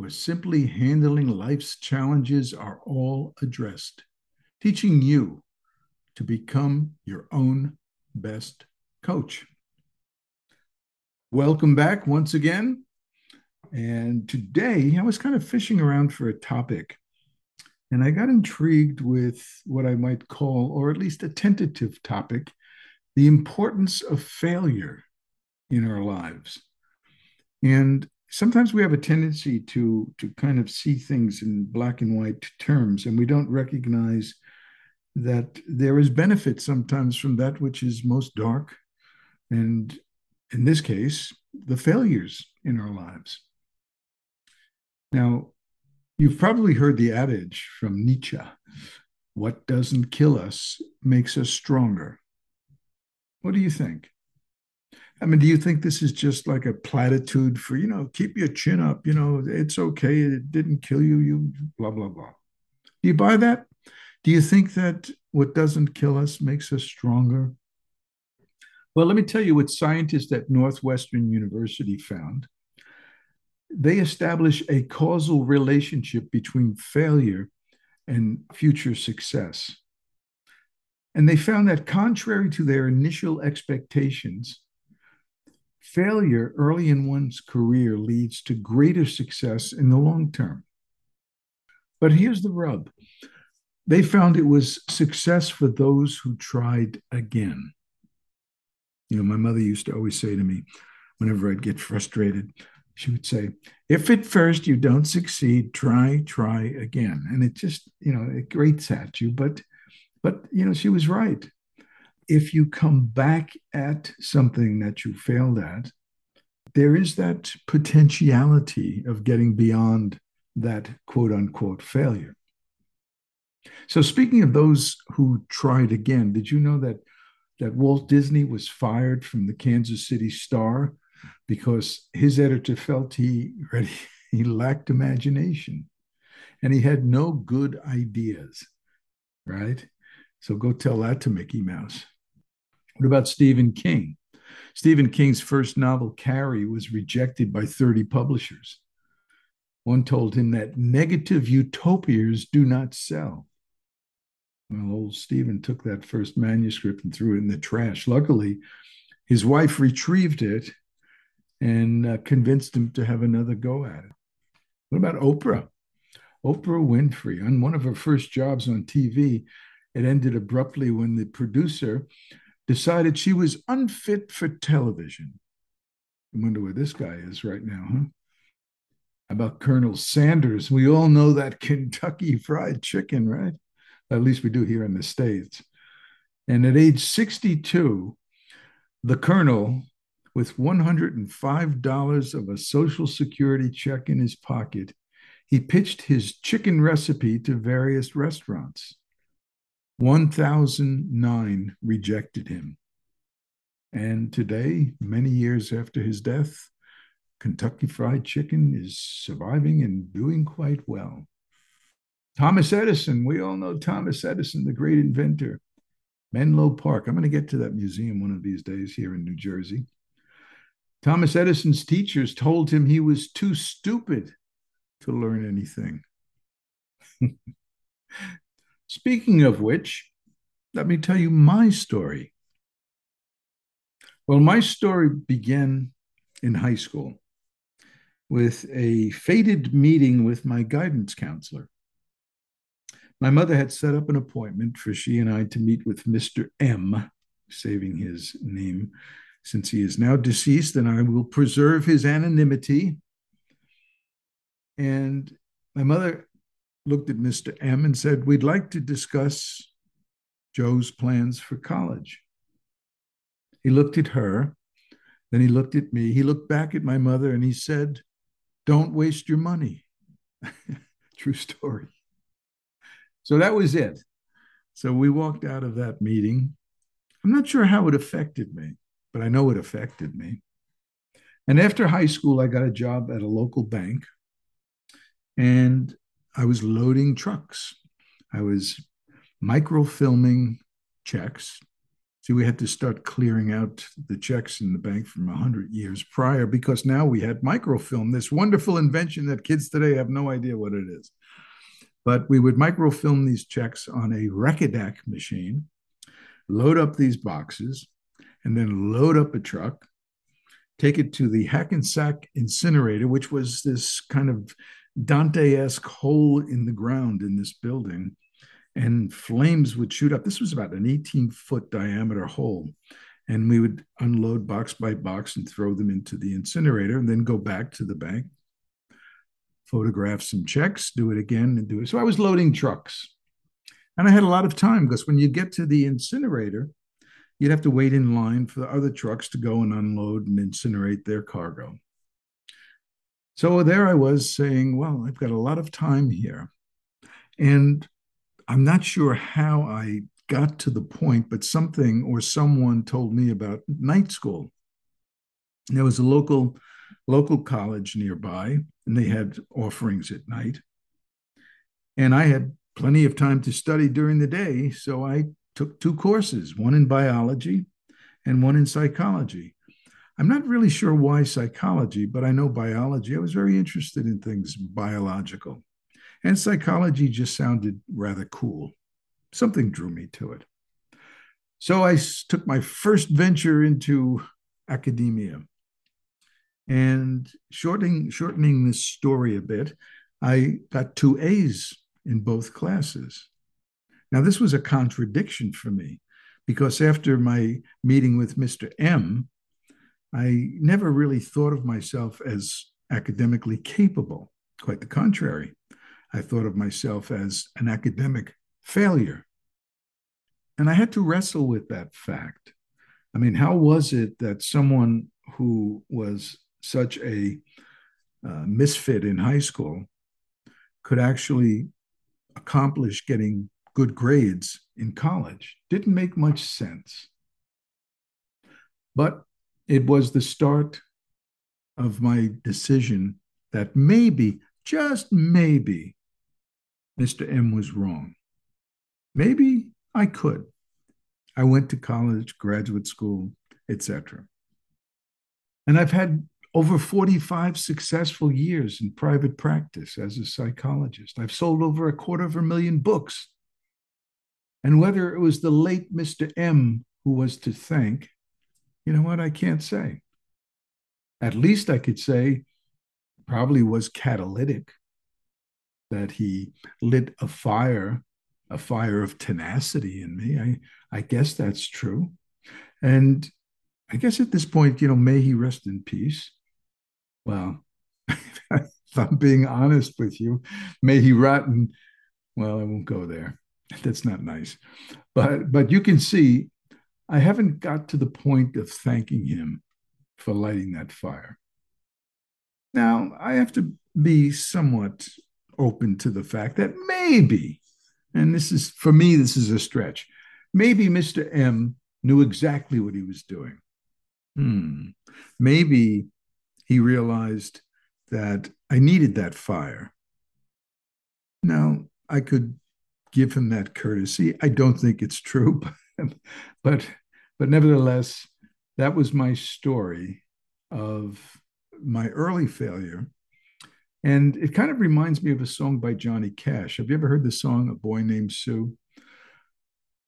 or simply handling life's challenges are all addressed, teaching you to become your own best coach. Welcome back once again. And today I was kind of fishing around for a topic, and I got intrigued with what I might call, or at least a tentative topic, the importance of failure in our lives. And sometimes we have a tendency to to kind of see things in black and white terms and we don't recognize that there is benefit sometimes from that which is most dark and in this case the failures in our lives. Now you've probably heard the adage from nietzsche what doesn't kill us makes us stronger. What do you think I mean, do you think this is just like a platitude for, you know, keep your chin up, you know, it's okay, it didn't kill you, you blah, blah, blah. Do you buy that? Do you think that what doesn't kill us makes us stronger? Well, let me tell you what scientists at Northwestern University found. They establish a causal relationship between failure and future success. And they found that, contrary to their initial expectations, failure early in one's career leads to greater success in the long term. But here's the rub they found it was success for those who tried again. You know, my mother used to always say to me, whenever I'd get frustrated, she would say, if at first you don't succeed, try, try again. And it just, you know, it grates at you. But, but, you know, she was right if you come back at something that you failed at, there is that potentiality of getting beyond that quote unquote failure. So, speaking of those who tried again, did you know that, that Walt Disney was fired from the Kansas City Star because his editor felt he, he lacked imagination and he had no good ideas, right? So, go tell that to Mickey Mouse. What about Stephen King? Stephen King's first novel, Carrie, was rejected by 30 publishers. One told him that negative utopias do not sell. Well, old Stephen took that first manuscript and threw it in the trash. Luckily, his wife retrieved it and uh, convinced him to have another go at it. What about Oprah? Oprah Winfrey, on one of her first jobs on TV, it ended abruptly when the producer decided she was unfit for television. I wonder where this guy is right now, huh? About Colonel Sanders. We all know that Kentucky Fried Chicken, right? At least we do here in the States. And at age 62, the Colonel, with $105 of a Social Security check in his pocket, he pitched his chicken recipe to various restaurants. 1009 rejected him. And today, many years after his death, Kentucky Fried Chicken is surviving and doing quite well. Thomas Edison, we all know Thomas Edison, the great inventor. Menlo Park. I'm going to get to that museum one of these days here in New Jersey. Thomas Edison's teachers told him he was too stupid to learn anything. Speaking of which, let me tell you my story. Well, my story began in high school with a fated meeting with my guidance counselor. My mother had set up an appointment for she and I to meet with Mr. M, saving his name, since he is now deceased, and I will preserve his anonymity. And my mother looked at Mr. M and said, We'd like to discuss Joe's plans for college. He looked at her, then he looked at me. He looked back at my mother and he said, Don't waste your money. True story. So that was it. So we walked out of that meeting. I'm not sure how it affected me, but I know it affected me. And after high school, I got a job at a local bank and I was loading trucks. I was microfilming checks. See, we had to start clearing out the checks in the bank from 100 years prior because now we had microfilm, this wonderful invention that kids today have no idea what it is. But we would microfilm these checks on a Recordak machine, load up these boxes, and then load up a truck, take it to the Hackensack incinerator, which was this kind of Dante-esque hole in the ground in this building, and flames would shoot up. This was about an 18 foot diameter hole. And we would unload box by box and throw them into the incinerator and then go back to the bank, photograph some checks, do it again, and do it. So I was loading trucks. And I had a lot of time because when you get to the incinerator, you'd have to wait in line for the other trucks to go and unload and incinerate their cargo. So there I was saying, well, I've got a lot of time here. And I'm not sure how I got to the point, but something or someone told me about night school. There was a local local college nearby, and they had offerings at night. And I had plenty of time to study during the day, so I took two courses, one in biology and one in psychology. I'm not really sure why psychology, but I know biology. I was very interested in things biological. And psychology just sounded rather cool. Something drew me to it. So I took my first venture into academia. And shortening, shortening this story a bit, I got two A's in both classes. Now, this was a contradiction for me because after my meeting with Mr. M, I never really thought of myself as academically capable. Quite the contrary. I thought of myself as an academic failure. And I had to wrestle with that fact. I mean, how was it that someone who was such a uh, misfit in high school could actually accomplish getting good grades in college? Didn't make much sense. But it was the start of my decision that maybe, just maybe, Mr. M was wrong. Maybe I could. I went to college, graduate school, etc. And I've had over 45 successful years in private practice as a psychologist. I've sold over a quarter of a million books. And whether it was the late Mr. M who was to thank, you know what, I can't say. At least I could say probably was catalytic that he lit a fire, a fire of tenacity in me. I, I guess that's true. And I guess at this point, you know, may he rest in peace. Well, if I'm being honest with you, may he rot in, well, I won't go there. That's not nice. But but you can see I haven't got to the point of thanking him for lighting that fire. Now, I have to be somewhat open to the fact that maybe, and this is for me, this is a stretch, maybe Mr. M knew exactly what he was doing. Hmm. Maybe he realized that I needed that fire. Now, I could give him that courtesy. I don't think it's true, but but, but nevertheless, that was my story of my early failure and it kind of reminds me of a song by Johnny Cash. Have you ever heard the song "A Boy Named Sue"?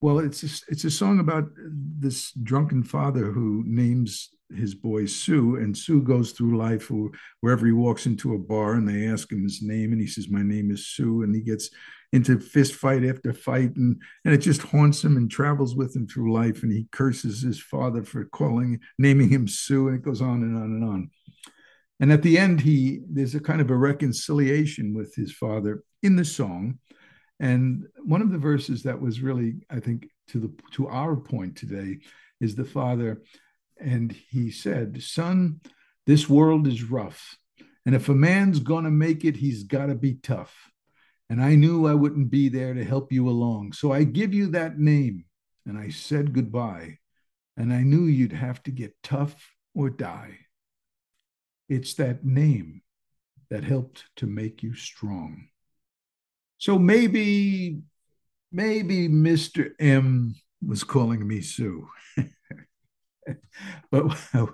Well, it's a, it's a song about this drunken father who names his boy Sue, and Sue goes through life wherever he walks into a bar and they ask him his name, and he says, "My name is Sue," and he gets into fist fight after fight, and and it just haunts him and travels with him through life, and he curses his father for calling naming him Sue, and it goes on and on and on. And at the end, he there's a kind of a reconciliation with his father in the song. And one of the verses that was really, I think, to the to our point today is the father, and he said, "Son, this world is rough, and if a man's gonna make it, he's got to be tough. And I knew I wouldn't be there to help you along. So I give you that name, and I said goodbye, and I knew you'd have to get tough or die. It's that name that helped to make you strong. So maybe, maybe Mr. M was calling me Sue. but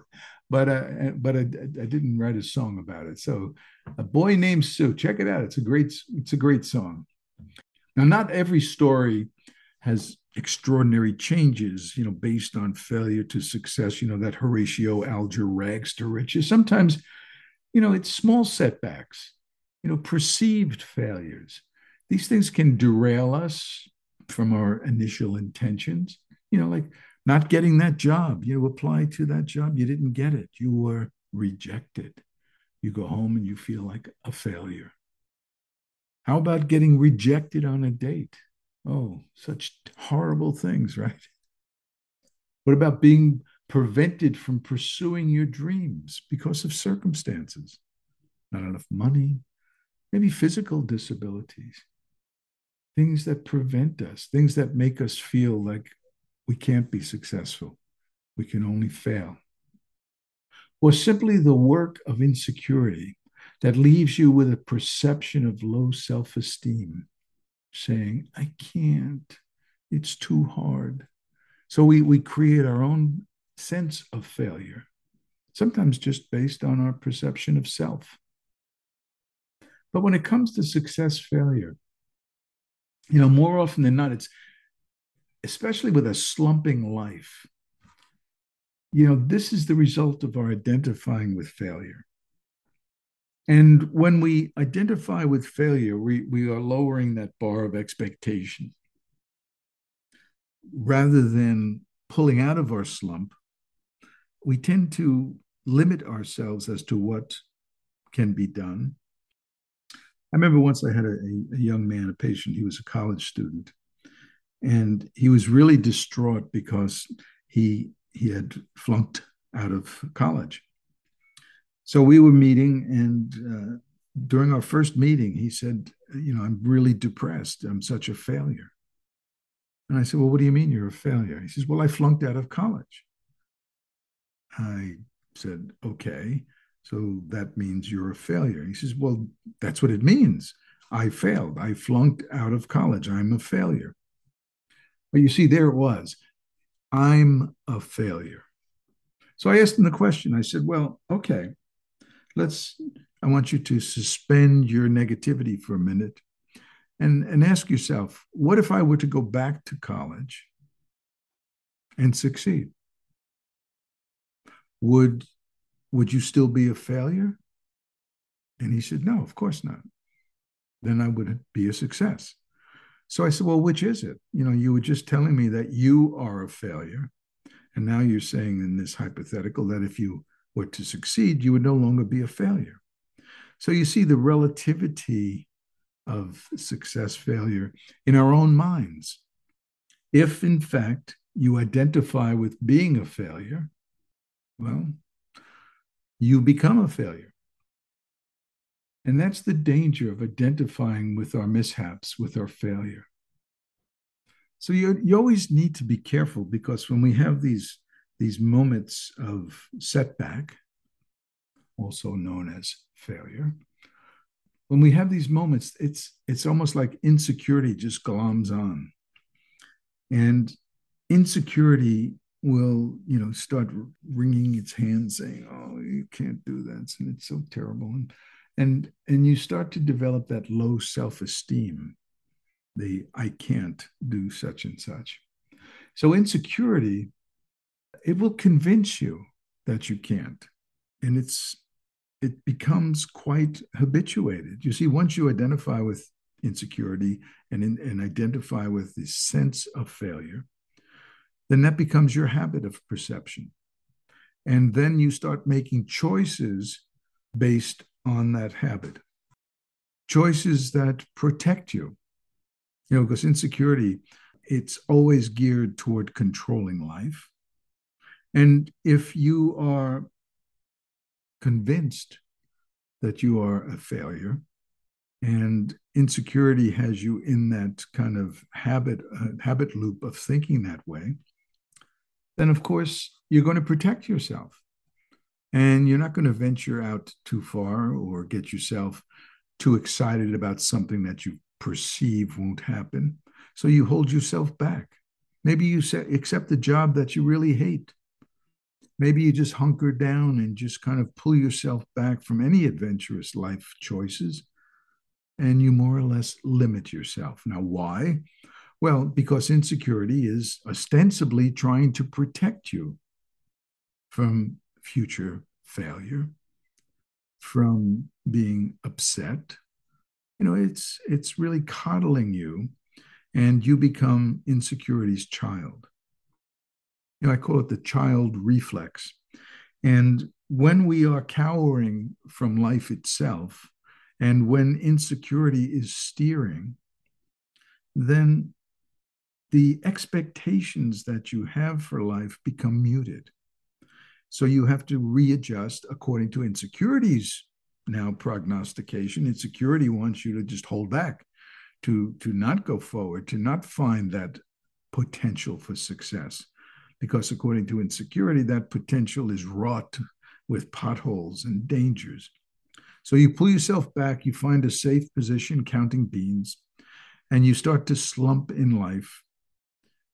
but uh, but I, I, didn't write a song about it. So, a boy named Sue. Check it out. It's a great it's a great song. Now, not every story has extraordinary changes, you know, based on failure to success. You know that Horatio Alger rags to riches. Sometimes, you know, it's small setbacks. You know, perceived failures. These things can derail us from our initial intentions. You know, like not getting that job. You apply to that job, you didn't get it. You were rejected. You go home and you feel like a failure. How about getting rejected on a date? Oh, such horrible things, right? What about being prevented from pursuing your dreams because of circumstances? Not enough money, maybe physical disabilities, things that prevent us, things that make us feel like we can't be successful. We can only fail. Or simply the work of insecurity that leaves you with a perception of low self esteem, saying, I can't, it's too hard. So we, we create our own sense of failure, sometimes just based on our perception of self. But when it comes to success failure, you know, more often than not, it's especially with a slumping life, you know, this is the result of our identifying with failure. And when we identify with failure, we, we are lowering that bar of expectation. Rather than pulling out of our slump, we tend to limit ourselves as to what can be done. I remember once I had a, a young man, a patient, he was a college student, and he was really distraught because he he had flunked out of college. So we were meeting, and uh, during our first meeting, he said, "You know, I'm really depressed. I'm such a failure." And I said, "Well, what do you mean you're a failure?" He says, "Well, I flunked out of college." I said, "Okay." So that means you're a failure. He says, Well, that's what it means. I failed. I flunked out of college. I'm a failure. But you see, there it was. I'm a failure. So I asked him the question. I said, Well, okay, let's, I want you to suspend your negativity for a minute and, and ask yourself, what if I were to go back to college and succeed? Would, would you still be a failure? And he said, No, of course not. Then I would be a success. So I said, Well, which is it? You know, you were just telling me that you are a failure. And now you're saying in this hypothetical that if you were to succeed, you would no longer be a failure. So you see the relativity of success failure in our own minds. If in fact you identify with being a failure, well, you become a failure. And that's the danger of identifying with our mishaps, with our failure. So you, you always need to be careful because when we have these, these moments of setback, also known as failure, when we have these moments, it's it's almost like insecurity just gloms on. And insecurity will you know start wringing its hands saying oh you can't do that and it's so terrible and and and you start to develop that low self-esteem. The i can't do such and such. So insecurity it will convince you that you can't. And it's it becomes quite habituated. You see once you identify with insecurity and, in, and identify with the sense of failure then that becomes your habit of perception. And then you start making choices based on that habit. Choices that protect you. You know, because insecurity, it's always geared toward controlling life. And if you are convinced that you are a failure, and insecurity has you in that kind of habit uh, habit loop of thinking that way then of course you're going to protect yourself and you're not going to venture out too far or get yourself too excited about something that you perceive won't happen so you hold yourself back maybe you accept a job that you really hate maybe you just hunker down and just kind of pull yourself back from any adventurous life choices and you more or less limit yourself. Now, why? Well, because insecurity is ostensibly trying to protect you from future failure, from being upset. You know, it's it's really coddling you, and you become insecurity's child. You know, I call it the child reflex. And when we are cowering from life itself, and when insecurity is steering, then the expectations that you have for life become muted. So you have to readjust according to insecurities now prognostication. Insecurity wants you to just hold back, to, to not go forward, to not find that potential for success. Because according to insecurity, that potential is wrought with potholes and dangers. So you pull yourself back, you find a safe position counting beans, and you start to slump in life.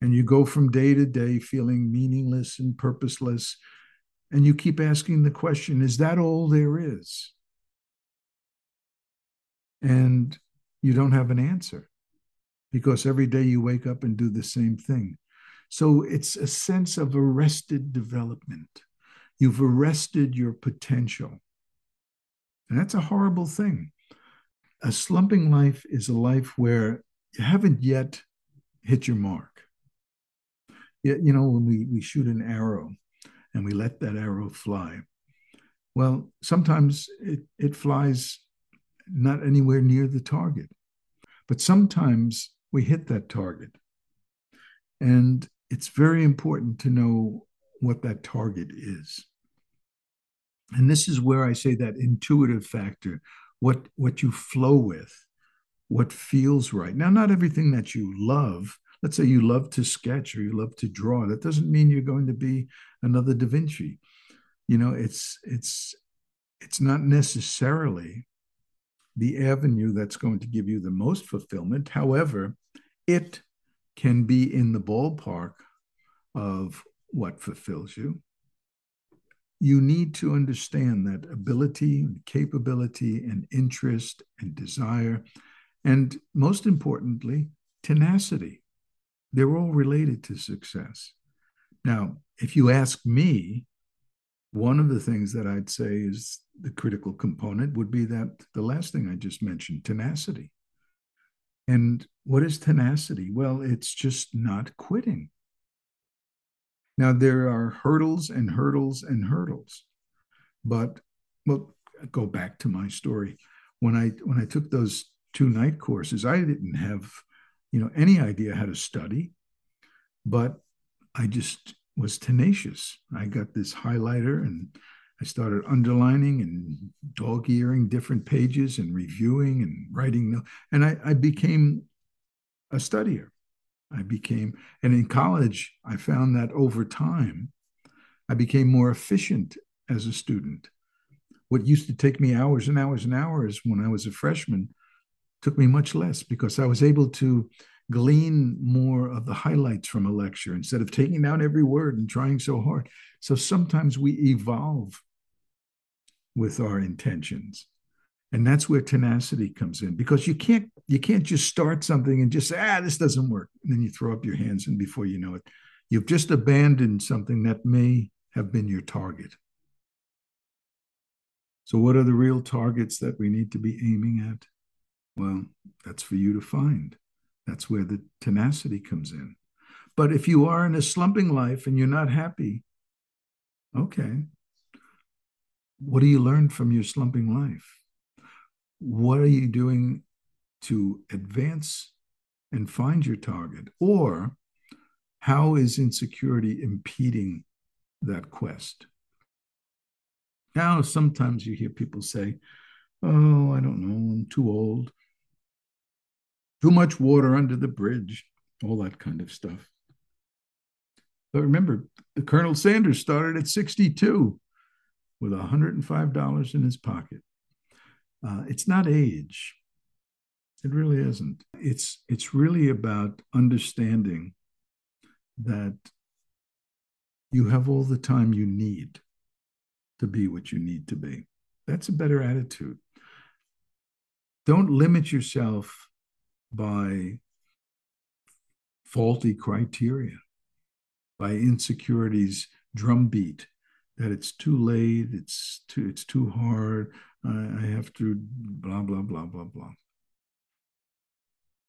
And you go from day to day feeling meaningless and purposeless. And you keep asking the question is that all there is? And you don't have an answer because every day you wake up and do the same thing. So it's a sense of arrested development. You've arrested your potential. And that's a horrible thing. A slumping life is a life where you haven't yet hit your mark. You know, when we, we shoot an arrow and we let that arrow fly, well, sometimes it, it flies not anywhere near the target, but sometimes we hit that target. And it's very important to know what that target is. And this is where I say that intuitive factor, what what you flow with, what feels right. Now, not everything that you love. Let's say you love to sketch or you love to draw. That doesn't mean you're going to be another Da Vinci. You know, it's it's it's not necessarily the avenue that's going to give you the most fulfillment. However, it can be in the ballpark of what fulfills you you need to understand that ability and capability and interest and desire, and most importantly, tenacity. They're all related to success. Now, if you ask me, one of the things that I'd say is the critical component would be that the last thing I just mentioned tenacity. And what is tenacity? Well, it's just not quitting. Now, there are hurdles and hurdles and hurdles. But, well, go back to my story. When I when I took those two night courses, I didn't have, you know, any idea how to study, but I just was tenacious. I got this highlighter and I started underlining and dog earing different pages and reviewing and writing. And I, I became a studier. I became, and in college, I found that over time, I became more efficient as a student. What used to take me hours and hours and hours when I was a freshman took me much less because I was able to glean more of the highlights from a lecture instead of taking down every word and trying so hard. So sometimes we evolve with our intentions. And that's where tenacity comes in because you can't you can't just start something and just say ah this doesn't work. And then you throw up your hands and before you know it you've just abandoned something that may have been your target. So what are the real targets that we need to be aiming at well that's for you to find that's where the tenacity comes in but if you are in a slumping life and you're not happy okay what do you learn from your slumping life what are you doing to advance and find your target? Or how is insecurity impeding that quest? Now, sometimes you hear people say, Oh, I don't know. I'm too old. Too much water under the bridge, all that kind of stuff. But remember, the Colonel Sanders started at 62 with $105 in his pocket. Uh, it's not age. It really isn't. It's it's really about understanding that you have all the time you need to be what you need to be. That's a better attitude. Don't limit yourself by faulty criteria, by insecurities drumbeat that it's too late, it's too it's too hard, I, I have to blah blah blah blah blah.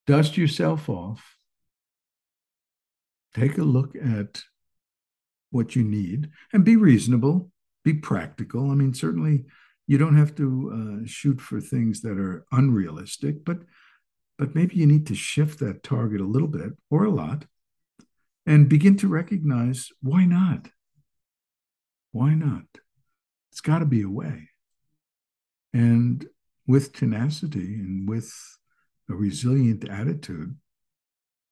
Dust yourself off. Take a look at what you need and be reasonable, be practical. I mean, certainly you don't have to uh, shoot for things that are unrealistic, but but maybe you need to shift that target a little bit or a lot and begin to recognize why not? Why not? It's got to be a way. And with tenacity and with a resilient attitude,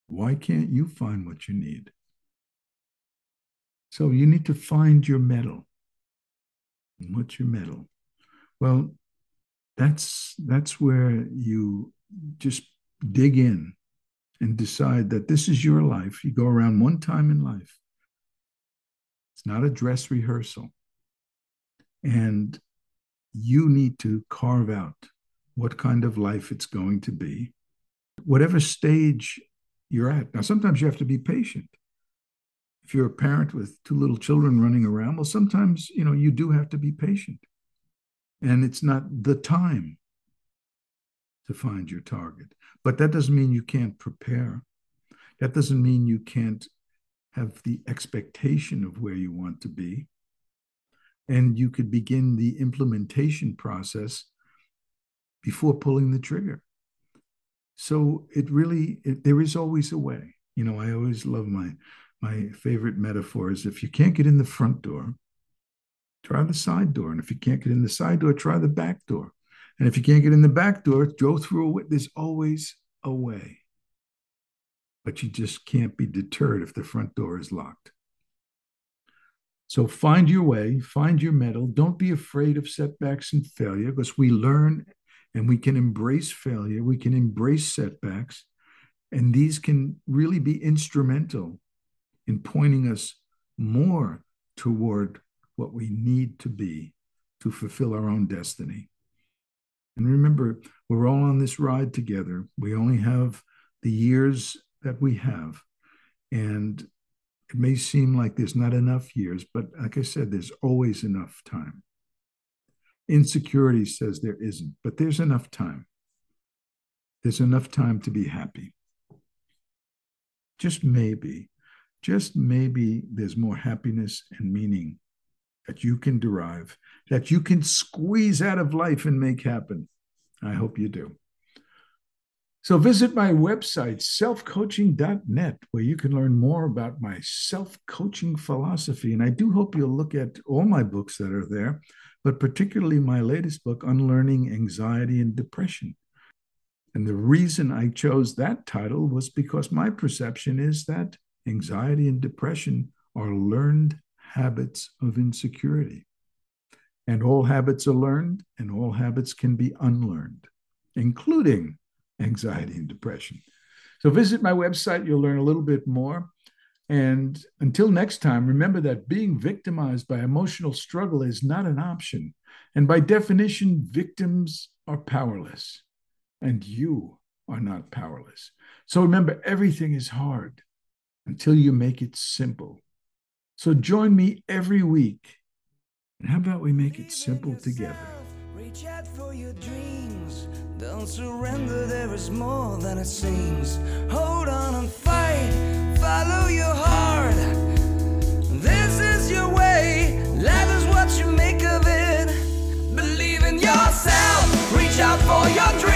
why can't you find what you need? So you need to find your mettle. What's your mettle? Well, that's that's where you just dig in and decide that this is your life. You go around one time in life. It's not a dress rehearsal. And you need to carve out what kind of life it's going to be, whatever stage you're at. Now, sometimes you have to be patient. If you're a parent with two little children running around, well, sometimes you know you do have to be patient, and it's not the time to find your target. But that doesn't mean you can't prepare. That doesn't mean you can't have the expectation of where you want to be and you could begin the implementation process before pulling the trigger. So it really it, there is always a way. You know, I always love my my favorite metaphor is if you can't get in the front door, try the side door, and if you can't get in the side door, try the back door, and if you can't get in the back door, go through a There's always a way, but you just can't be deterred if the front door is locked. So find your way, find your mettle. Don't be afraid of setbacks and failure because we learn and we can embrace failure, we can embrace setbacks, and these can really be instrumental in pointing us more toward what we need to be to fulfill our own destiny. And remember, we're all on this ride together. We only have the years that we have. And it may seem like there's not enough years, but like I said, there's always enough time. Insecurity says there isn't, but there's enough time. There's enough time to be happy. Just maybe, just maybe there's more happiness and meaning that you can derive, that you can squeeze out of life and make happen. I hope you do. So visit my website, selfcoaching.net, where you can learn more about my self coaching philosophy. And I do hope you'll look at all my books that are there, but particularly my latest book, Unlearning Anxiety and Depression. And the reason I chose that title was because my perception is that anxiety and depression are learned habits of insecurity. And all habits are learned, and all habits can be unlearned, including anxiety and depression. So visit my website, you'll learn a little bit more. And until next time, remember that being victimized by emotional struggle is not an option. And by definition, victims are powerless, and you are not powerless. So remember, everything is hard until you make it simple. So join me every week. And how about we make it simple together? Reach out for your dreams. Don't surrender, there is more than it seems. Hold on and fight. Follow your heart. This is your way. Life is what you make of it. Believe in yourself. Reach out for your dreams.